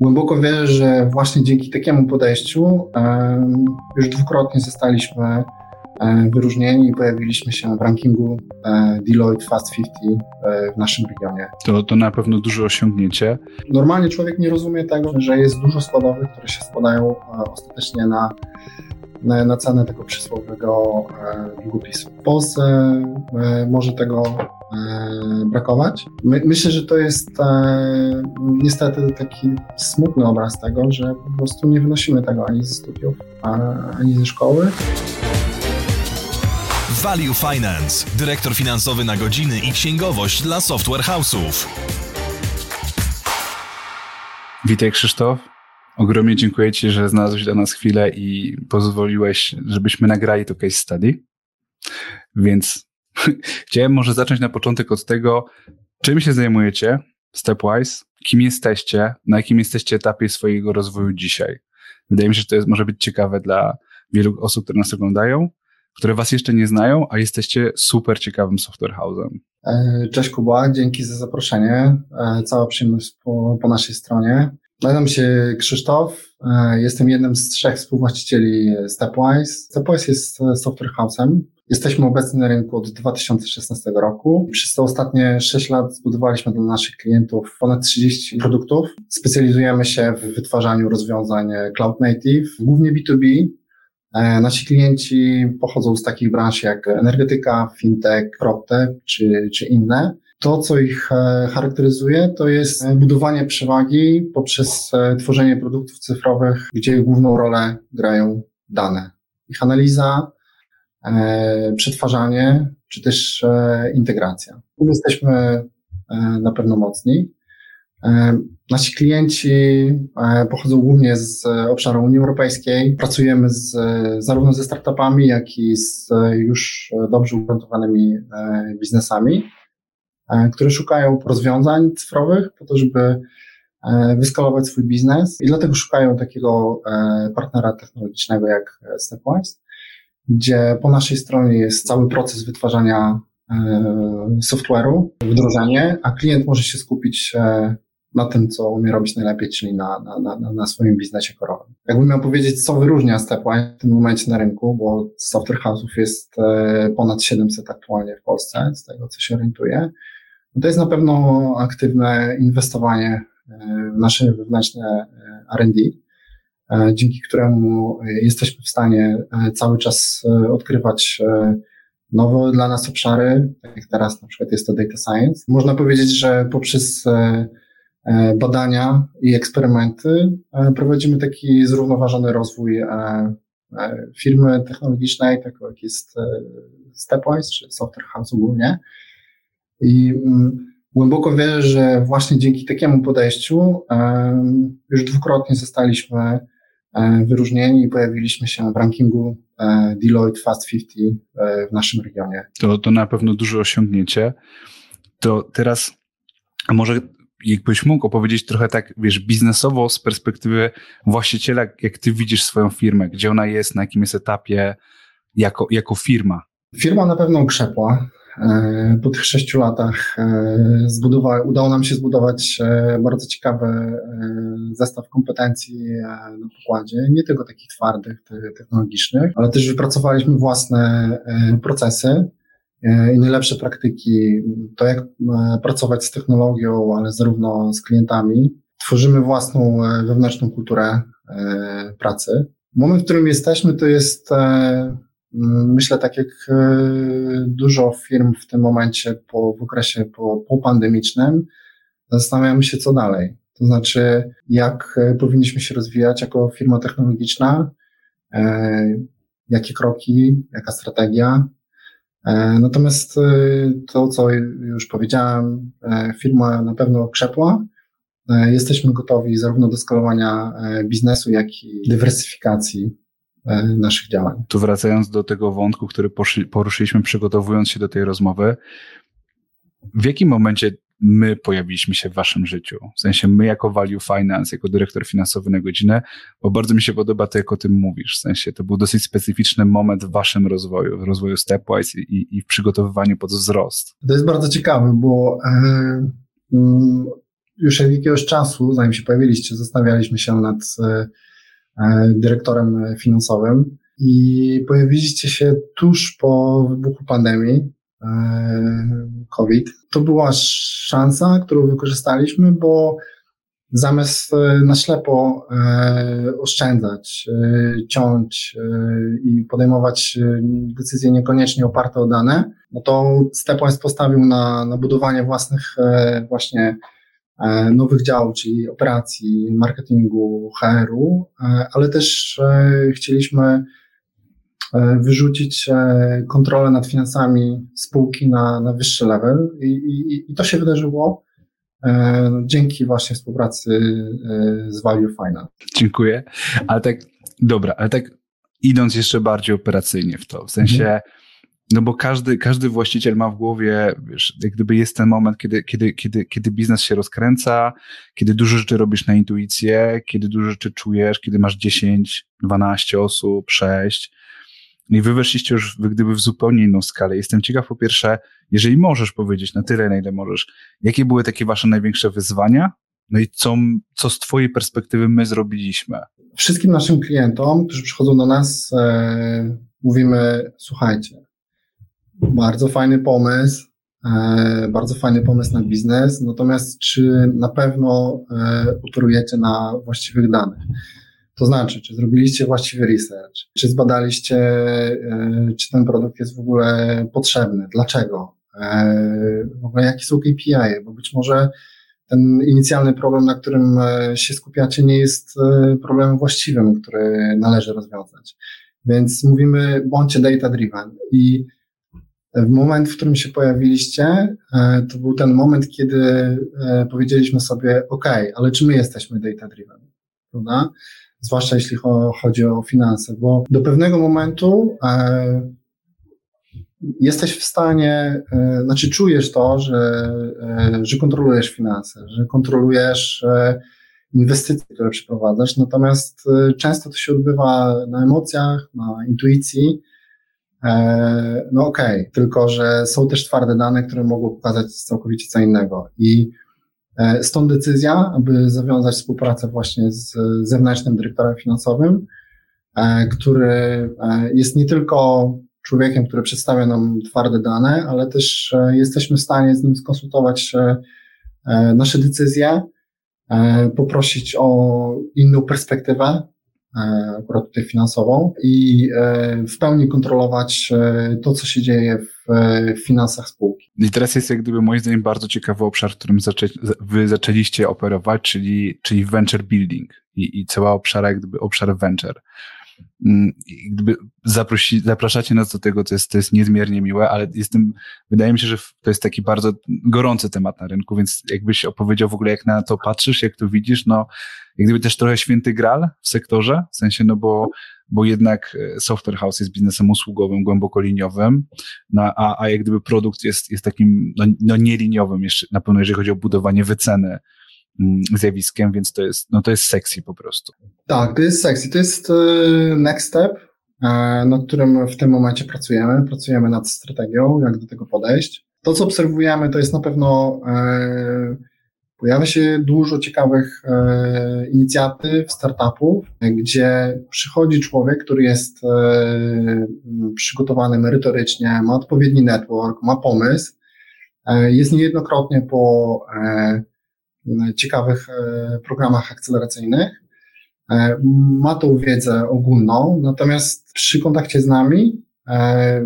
Głęboko wierzę, że właśnie dzięki takiemu podejściu już dwukrotnie zostaliśmy E, wyróżnieni i pojawiliśmy się w rankingu e, Deloitte Fast 50 e, w naszym regionie. To, to na pewno duże osiągnięcie. Normalnie człowiek nie rozumie tego, że jest dużo składowych, które się składają ostatecznie na, na, na cenę tego przysłowiowego długopisu. W Polsce może tego brakować. My, myślę, że to jest niestety taki smutny obraz tego, że po prostu nie wynosimy tego ani ze studiów, ani ze szkoły. Value Finance, dyrektor finansowy na godziny i księgowość dla software house'ów. Witaj Krzysztof. Ogromnie dziękuję Ci, że znalazłeś dla nas chwilę i pozwoliłeś, żebyśmy nagrali to case study. Więc chciałem może zacząć na początek od tego, czym się zajmujecie Stepwise, kim jesteście, na jakim jesteście etapie swojego rozwoju dzisiaj. Wydaje mi się, że to jest, może być ciekawe dla wielu osób, które nas oglądają które Was jeszcze nie znają, a jesteście super ciekawym software house'em. E, cześć Kuba, dzięki za zaproszenie. E, cała przyjemność po, po naszej stronie. Nazywam się Krzysztof, e, jestem jednym z trzech współwłaścicieli Stepwise. Stepwise jest software house'em. Jesteśmy obecni na rynku od 2016 roku. Przez te ostatnie 6 lat zbudowaliśmy dla naszych klientów ponad 30 produktów. Specjalizujemy się w wytwarzaniu rozwiązań cloud native, głównie B2B, E, nasi klienci pochodzą z takich branż jak energetyka, fintech, proptech czy, czy inne. To, co ich e, charakteryzuje, to jest budowanie przewagi poprzez e, tworzenie produktów cyfrowych, gdzie główną rolę grają dane. Ich analiza, przetwarzanie, czy też integracja. Tu jesteśmy na pewno mocni. E, nasi klienci e, pochodzą głównie z obszaru Unii Europejskiej. Pracujemy z, zarówno ze startupami, jak i z już dobrze ugruntowanymi e, biznesami, które szukają rozwiązań cyfrowych po to, żeby wyskalować swój biznes i dlatego szukają takiego partnera technologicznego jak Stepwise, gdzie po naszej stronie jest cały proces wytwarzania software'u, wdrożenie, a klient może się skupić na tym, co umie robić najlepiej, czyli na, na, na, na swoim biznesie korowym. Jakbym miał powiedzieć, co wyróżnia Stepwise w tym momencie na rynku, bo software house'ów jest e, ponad 700 aktualnie w Polsce, z tego co się orientuję, to jest na pewno aktywne inwestowanie e, w nasze wewnętrzne e, R&D, dzięki któremu jesteśmy w stanie cały czas odkrywać nowe dla nas obszary, tak jak teraz na przykład jest to data science. Można powiedzieć, że poprzez E, badania i eksperymenty, e, prowadzimy taki zrównoważony rozwój e, firmy technologicznej, taką jak jest Stepwise czy Software House ogólnie. I mm, głęboko wierzę, że właśnie dzięki takiemu podejściu już dwukrotnie zostaliśmy wyróżnieni i pojawiliśmy się w rankingu Deloitte Fast 50 w naszym regionie. To, to na pewno duże osiągnięcie. To teraz może jakbyś mógł opowiedzieć trochę tak, wiesz, biznesowo z perspektywy właściciela, jak ty widzisz swoją firmę, gdzie ona jest, na jakim jest etapie jako, jako firma? Firma na pewno krzepła. E, po tych sześciu latach e, zbudowa, udało nam się zbudować e, bardzo ciekawy zestaw kompetencji na pokładzie, nie tylko takich twardych, technologicznych, ale też wypracowaliśmy własne procesy, i najlepsze praktyki, to jak pracować z technologią, ale zarówno z klientami. Tworzymy własną wewnętrzną kulturę pracy. Moment, w którym jesteśmy, to jest, myślę, tak jak dużo firm w tym momencie po, w okresie po, popandemicznym, zastanawiamy się, co dalej. To znaczy, jak powinniśmy się rozwijać jako firma technologiczna, jakie kroki, jaka strategia, E, natomiast e, to, co już powiedziałem, e, firma na pewno krzepła. Jesteśmy gotowi zarówno do skalowania biznesu, jak i dywersyfikacji naszych działań. Tu wracając do tego wątku, który poruszyliśmy przygotowując się do tej rozmowy, w jakim momencie my pojawiliśmy się w waszym życiu. W sensie my jako Value Finance, jako dyrektor finansowy na godzinę, bo bardzo mi się podoba to, jak o tym mówisz. W sensie to był dosyć specyficzny moment w waszym rozwoju, w rozwoju Stepwise i, i w przygotowywaniu pod wzrost. To jest bardzo ciekawe, bo e, mm, już od jakiegoś czasu, zanim się pojawiliście, zastanawialiśmy się nad dyrektorem finansowym i pojawiliście się tuż po wybuchu pandemii COVID. To była szansa, którą wykorzystaliśmy, bo zamiast e, na ślepo e, oszczędzać, e, ciąć i podejmować decyzje niekoniecznie oparte o dane, no to Stepwise postawił na, na budowanie własnych właśnie nowych działów, czyli operacji, marketingu, HR-u, ale też chcieliśmy wyrzucić kontrolę nad finansami spółki na, na wyższy level i, i, i to się wydarzyło. E, dzięki właśnie współpracy e, z Value Finance. Dziękuję. Ale tak, dobra, ale tak idąc jeszcze bardziej operacyjnie w to, w sensie, mhm. No bo każdy, każdy właściciel ma w głowie, wiesz, jak gdyby jest ten moment, kiedy, kiedy, kiedy, kiedy biznes się rozkręca, kiedy dużo rzeczy robisz na intuicję, kiedy dużo rzeczy czujesz, kiedy masz 10, 12 osób, 6, i wy weszliście już gdyby w zupełnie inną skalę. Jestem ciekaw po pierwsze, jeżeli możesz powiedzieć na tyle, na ile możesz, jakie były takie wasze największe wyzwania, no i co, co z twojej perspektywy my zrobiliśmy? Wszystkim naszym klientom, którzy przychodzą do nas, e, mówimy, słuchajcie, bardzo fajny pomysł, e, bardzo fajny pomysł na biznes, natomiast czy na pewno e, operujecie na właściwych danych? To znaczy, czy zrobiliście właściwy research, czy zbadaliście, e, czy ten produkt jest w ogóle potrzebny, dlaczego, e, w ogóle jakie są KPI, bo być może ten inicjalny problem, na którym e, się skupiacie, nie jest problemem właściwym, który należy rozwiązać. Więc mówimy, bądźcie data driven i w moment, w którym się pojawiliście, to był ten moment, kiedy powiedzieliśmy sobie, OK, ale czy my jesteśmy data driven? Prawda? zwłaszcza jeśli chodzi o finanse, bo do pewnego momentu e, jesteś w stanie, e, znaczy czujesz to, że, e, że kontrolujesz finanse, że kontrolujesz e, inwestycje, które przeprowadzasz, natomiast e, często to się odbywa na emocjach, na intuicji. E, no okej, okay, tylko że są też twarde dane, które mogą pokazać całkowicie co innego. I E, stąd decyzja, aby zawiązać współpracę właśnie z zewnętrznym dyrektorem finansowym, e, który jest nie tylko człowiekiem, który przedstawia nam twarde dane, ale też jesteśmy w stanie z nim skonsultować nasze decyzje, poprosić o inną perspektywę, akurat tutaj finansową i w pełni kontrolować to, co się dzieje w finansach spółki. I teraz jest jak gdyby moim zdaniem bardzo ciekawy obszar, w którym zaczę, wy zaczęliście operować, czyli, czyli venture building i, i cała obszara, jak gdyby obszar venture. Mm, gdyby zaprosi, zapraszacie nas do tego, to jest, to jest niezmiernie miłe, ale jestem, wydaje mi się, że to jest taki bardzo gorący temat na rynku, więc jakbyś opowiedział w ogóle, jak na to patrzysz, jak to widzisz, no, jak gdyby też trochę święty gral w sektorze, w sensie, no bo bo jednak e, software house jest biznesem usługowym, głęboko liniowym, no, a, a jak gdyby produkt jest, jest takim no, no nieliniowym jeszcze, na pewno jeżeli chodzi o budowanie wyceny zjawiskiem, więc to jest, no to jest sexy po prostu. Tak, to jest sexy. To jest e, next step, e, nad którym w tym momencie pracujemy. Pracujemy nad strategią, jak do tego podejść. To, co obserwujemy, to jest na pewno Pojawia się dużo ciekawych e, inicjatyw, startupów, gdzie przychodzi człowiek, który jest e, przygotowany merytorycznie, ma odpowiedni network, ma pomysł, e, jest niejednokrotnie po e, ciekawych e, programach akceleracyjnych, e, ma tą wiedzę ogólną, natomiast przy kontakcie z nami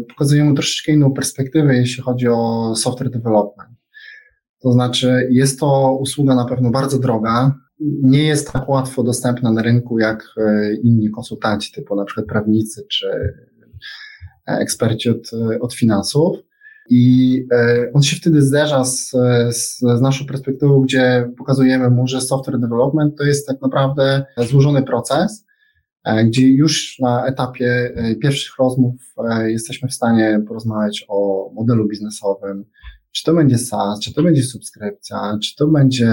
pokazujemy troszeczkę inną perspektywę, jeśli chodzi o software development. To znaczy, jest to usługa na pewno bardzo droga, nie jest tak łatwo dostępna na rynku jak e, inni konsultanci, typu na przykład prawnicy czy e, eksperci od, od finansów. I e, on się wtedy zderza z, z, z naszą perspektywą, gdzie pokazujemy mu, że software development to jest tak naprawdę złożony proces, gdzie już na etapie pierwszych rozmów jesteśmy w stanie porozmawiać o modelu biznesowym, czy to będzie SaaS, czy to będzie subskrypcja, czy to będzie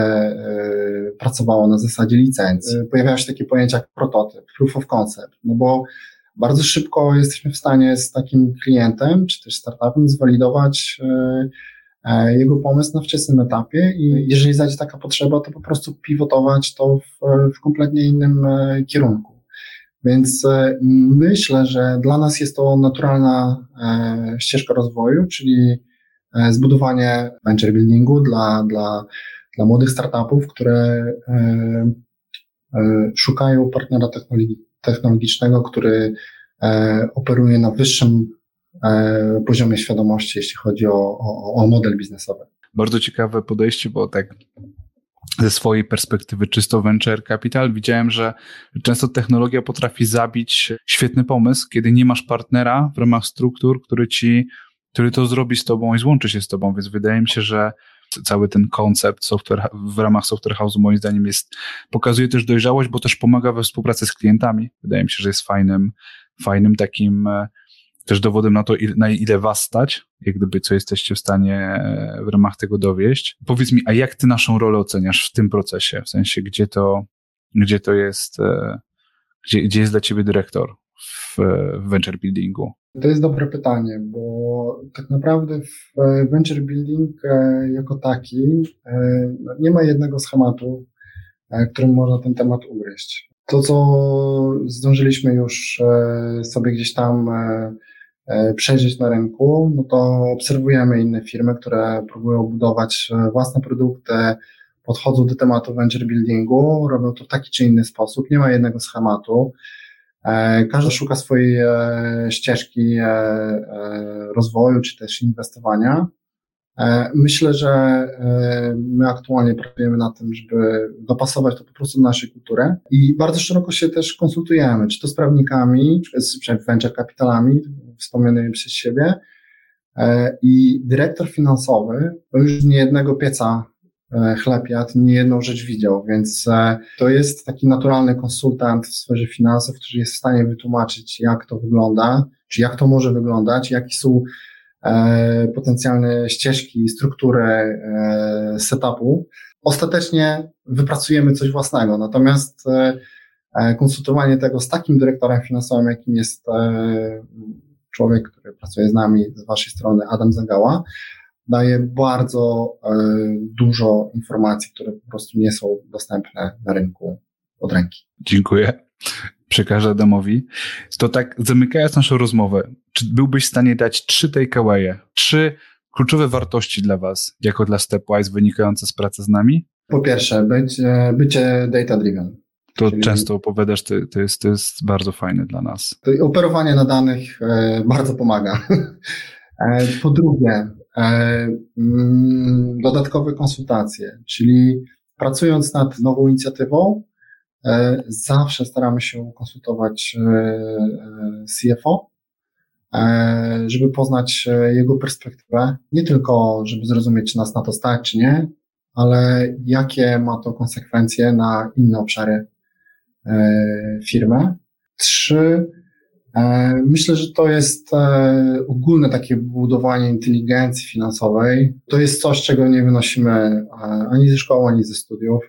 pracowało na zasadzie licencji. Pojawiają się takie pojęcia jak prototyp, proof of concept, no bo bardzo szybko jesteśmy w stanie z takim klientem, czy też startupem zwalidować e, jego pomysł na wczesnym etapie i jeżeli zajdzie taka potrzeba, to po prostu pivotować to w, w kompletnie innym e, kierunku. Więc myślę, że dla nas jest to naturalna ścieżka rozwoju, czyli zbudowanie venture buildingu dla, dla, dla młodych startupów, które szukają partnera technologicznego, który operuje na wyższym E, poziomie świadomości, jeśli chodzi o, o, o model biznesowy. Bardzo ciekawe podejście, bo tak ze swojej perspektywy czysto venture capital widziałem, że często technologia potrafi zabić świetny pomysł, kiedy nie masz partnera w ramach struktur, który ci, który to zrobi z tobą i złączy się z tobą, więc wydaje mi się, że cały ten koncept software, w ramach software house'u moim zdaniem jest, pokazuje też dojrzałość, bo też pomaga we współpracy z klientami. Wydaje mi się, że jest fajnym, fajnym takim e, też dowodem na to, na ile was stać, jak gdyby co jesteście w stanie e, w ramach tego dowieść. Powiedz mi, a jak ty naszą rolę oceniasz w tym procesie? W sensie, gdzie to, gdzie to jest, e, gdzie, gdzie jest dla ciebie dyrektor w, w venture buildingu? To jest dobre pytanie, bo tak naprawdę w e, venture building jako taki no, nie ma jednego schematu, którym można ten temat ugryźć. To, co zdążyliśmy już sobie gdzieś tam E, przejrzeć na rynku, no to obserwujemy inne firmy, które próbują budować e, własne produkty, podchodzą do tematu venture buildingu, robią to w taki czy inny sposób, nie ma jednego schematu. E, każdy szuka swojej ścieżki rozwoju czy też inwestowania. Myślę, że my aktualnie pracujemy na tym, żeby dopasować to po prostu do naszej kultury i bardzo szeroko się też konsultujemy, czy to z prawnikami, czy z venture capitalami, wspomnianymi przez siebie. E, I dyrektor finansowy to już nie jednego pieca e, jadł, nie jedną rzecz widział, więc e, to jest taki naturalny konsultant w sferze finansów, który jest w stanie wytłumaczyć, jak to wygląda, czy jak to może wyglądać, jakie są potencjalne ścieżki, struktury setupu. Ostatecznie wypracujemy coś własnego, natomiast konsultowanie tego z takim dyrektorem finansowym, jakim jest człowiek, który pracuje z nami z Waszej strony, Adam Zagała, daje bardzo e, dużo informacji, które po prostu nie są dostępne na rynku od ręki. Dziękuję. Przekażę Adamowi. To tak, zamykając naszą rozmowę, czy byłbyś w stanie dać trzy takeawaye, trzy kluczowe wartości dla Was, jako dla Stepwise, wynikające z pracy z nami? Po pierwsze, bycie, bycie data-driven. To Czyli... często opowiadasz, to, to, jest, to jest bardzo fajne dla nas. Operowanie na danych e, bardzo pomaga. e, po drugie, dodatkowe konsultacje, czyli pracując nad nową inicjatywą, e, zawsze staramy się konsultować e, e, CFO, żeby poznać jego perspektywę, nie tylko, żeby zrozumieć, czy nas na to stać, czy nie, ale jakie ma to konsekwencje na inne obszary E, firmę. Trzy, e, myślę, że to jest e, ogólne takie budowanie inteligencji finansowej. To jest coś, czego nie wynosimy ani ze szkoły, ani ze studiów,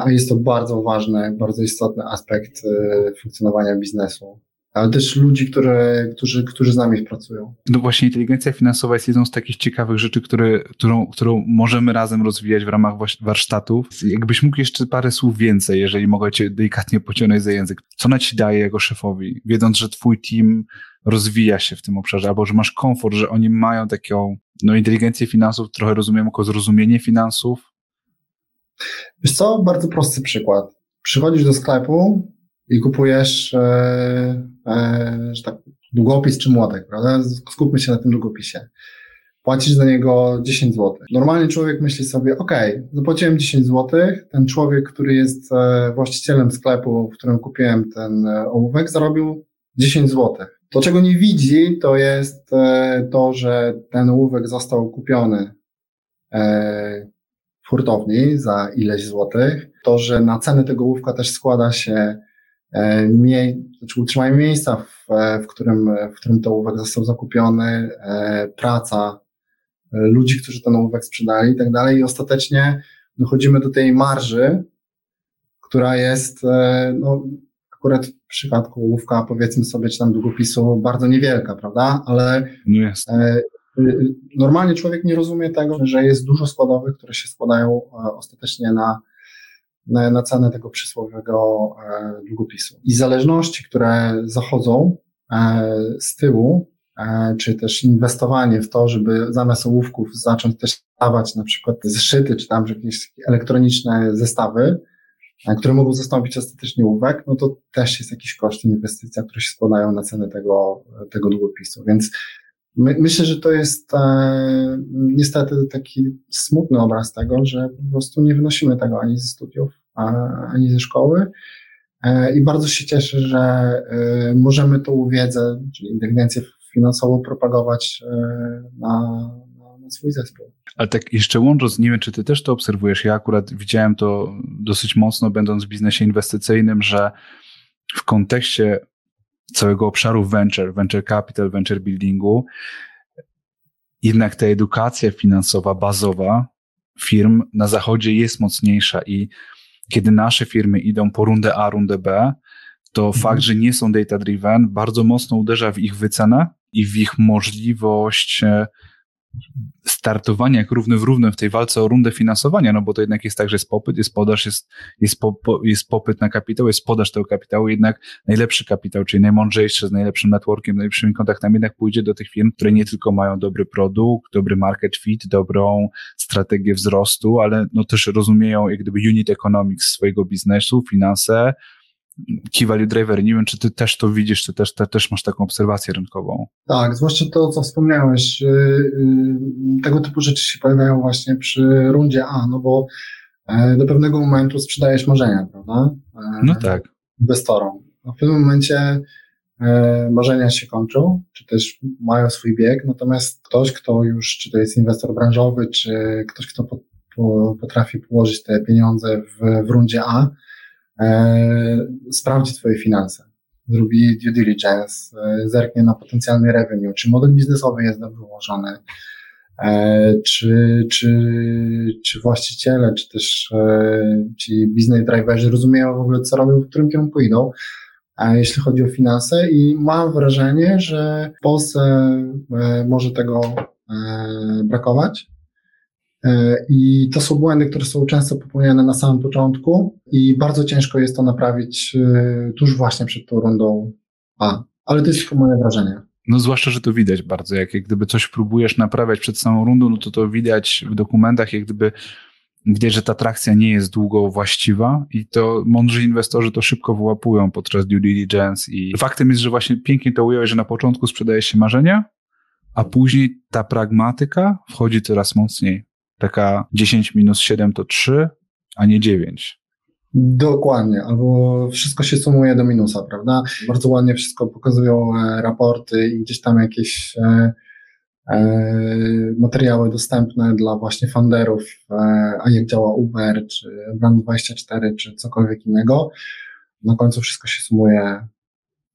a jest to bardzo ważny, bardzo istotny aspekt funkcjonowania biznesu ale też ludzi, które, którzy, którzy z nami pracują. No właśnie inteligencja finansowa jest jedną z takich ciekawych rzeczy, które, którą, którą możemy razem rozwijać w ramach warsztatów. Jakbyś mógł jeszcze parę słów więcej, jeżeli mogę cię delikatnie pociągnąć za język. Co na ci daje jako szefowi, wiedząc, że twój team rozwija się w tym obszarze, albo że masz komfort, że oni mają taką no, inteligencję finansów, trochę rozumiem jako zrozumienie finansów? Wiesz co, bardzo prosty przykład. Przychodzisz do sklepu, i kupujesz, e, e, że tak, długopis czy młotek, prawda? Skupmy się na tym długopisie. Płacisz za niego 10 zł. Normalnie człowiek myśli sobie, ok, zapłaciłem 10 zł, ten człowiek, który jest e, właścicielem sklepu, w którym kupiłem ten e, ołówek, zarobił 10 zł. To, czego nie widzi, to jest e, to, że ten ołówek został kupiony w hurtowni za ileś złotych. To, że na cenę tego ołówka też składa się mie znaczy utrzymanie miejsca, w, w, którym, w którym ten ołówek został zakupiony, e, praca e, ludzi, którzy ten ołówek sprzedali i tak dalej. I ostatecznie dochodzimy do tej marży, która jest, no, akurat w przypadku ołówka, powiedzmy sobie, czy tam długopisu, bardzo niewielka, prawda? Ale no jest. normalnie człowiek nie rozumie tego, że jest dużo składowych, które się składają ostatecznie na, na, na cenę tego przysłowiowego długopisu. I zależności, które zachodzą z tyłu, czy też inwestowanie w to, żeby zamiast ołówków zacząć też dawać na przykład zeszyty, czy tam jakieś elektroniczne zestawy, które mogą zastąpić ostatecznie ołówek, no to też jest jakiś koszt inwestycja, które się składają na cenę tego, tego długopisu. Więc my, myślę, że to jest e, niestety taki smutny obraz tego, że po prostu nie wynosimy tego ani ze studiów, ani ze szkoły. E, I bardzo się cieszę, że e, możemy tą wiedzę, czyli inteligencję finansową propagować e, na, na swój zespół. Ale tak jeszcze łącząc, nie wiem, czy ty też to obserwujesz, ja akurat widziałem to dosyć mocno, będąc w biznesie inwestycyjnym, że w kontekście całego obszaru venture, venture capital, venture buildingu, jednak ta edukacja finansowa, bazowa firm na zachodzie jest mocniejsza i kiedy nasze firmy idą po rundę A, rundę B, to mhm. fakt, że nie są data driven, bardzo mocno uderza w ich wycenę i w ich możliwość e, startowania jak równy w równym w tej walce o rundę finansowania, no bo to jednak jest tak, że jest popyt, jest podaż, jest, jest, po, po, jest popyt na kapitał, jest podaż tego kapitału, jednak najlepszy kapitał, czyli najmądrzejszy z najlepszym networkiem, najlepszymi kontaktami jednak pójdzie do tych firm, które nie tylko mają dobry produkt, dobry market fit, dobrą strategię wzrostu, ale no też rozumieją jak gdyby unit economics swojego biznesu, finanse, key value driver. Nie wiem, czy ty też to widzisz, czy też, te, też masz taką obserwację rynkową. Tak, zwłaszcza to, co wspomniałeś. Y, y, tego typu rzeczy się pojawiają właśnie przy rundzie A, no bo e, do pewnego momentu sprzedajesz marzenia, prawda? E, no tak. Inwestorom. A w pewnym momencie e, marzenia się kończą, czy też mają swój bieg, natomiast ktoś, kto już, czy to jest inwestor branżowy, czy ktoś, kto po, po, potrafi położyć te pieniądze w, w rundzie A, sprawdzi Twoje finanse, zrobi due diligence, e, zerknie na potencjalny revenue, czy model biznesowy jest dobrze ułożony, e, czy, czy, czy właściciele, czy też e, ci business driverzy rozumieją w ogóle, co robią, w którym kierunku idą, jeśli chodzi o finanse i mam wrażenie, że w Polsce e, może tego e, brakować. E, I to są błędy, które są często popełniane na samym początku i bardzo ciężko jest to naprawić e, tuż właśnie przed tą rundą A. Ale to jest tylko moje wrażenie. No zwłaszcza, że to widać bardzo. Jak, jak gdyby coś próbujesz naprawiać przed samą rundą, no to to widać w dokumentach, jak gdyby widać, że ta trakcja nie jest długo właściwa i to mądrzy inwestorzy to szybko wyłapują podczas due diligence i faktem jest, że właśnie pięknie to ująłeś, że na początku sprzedaje się marzenia, a później ta pragmatyka wchodzi coraz mocniej. Taka 10 minus 7 to 3, a nie 9. Dokładnie, albo wszystko się sumuje do minusa, prawda? Bardzo ładnie wszystko pokazują e, raporty i gdzieś tam jakieś e, e, materiały dostępne dla właśnie funderów, a jak działa Uber, czy Brand24, czy cokolwiek innego. Na końcu wszystko się sumuje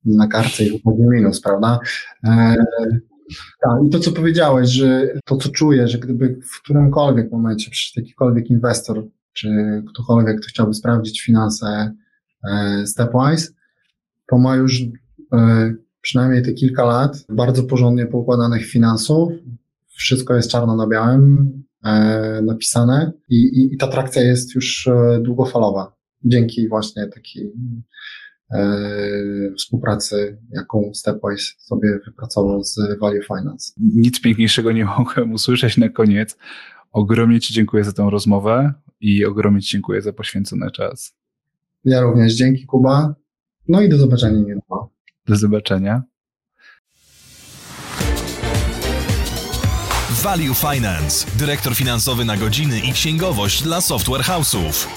na kartce i wychodzi minus, prawda? Tak, i to co powiedziałeś, że to co czuję, że gdyby w którymkolwiek momencie przy jakikolwiek inwestor, czy ktokolwiek, kto chciałby sprawdzić finanse e, Stepwise, to ma już e, przynajmniej te kilka lat bardzo porządnie poukładanych finansów, wszystko jest czarno na białym e, napisane i, i, i ta trakcja jest już długofalowa. Dzięki właśnie takiej współpracy, jaką Stepwise sobie wypracował z Value Finance. Nic piękniejszego nie mogłem usłyszeć na koniec. Ogromnie Ci dziękuję za tę rozmowę i ogromnie Ci dziękuję za poświęcony czas. Ja również. Dzięki Kuba. No i do zobaczenia niedługo. Do zobaczenia. Value Finance, dyrektor finansowy na godziny i księgowość dla software house'ów.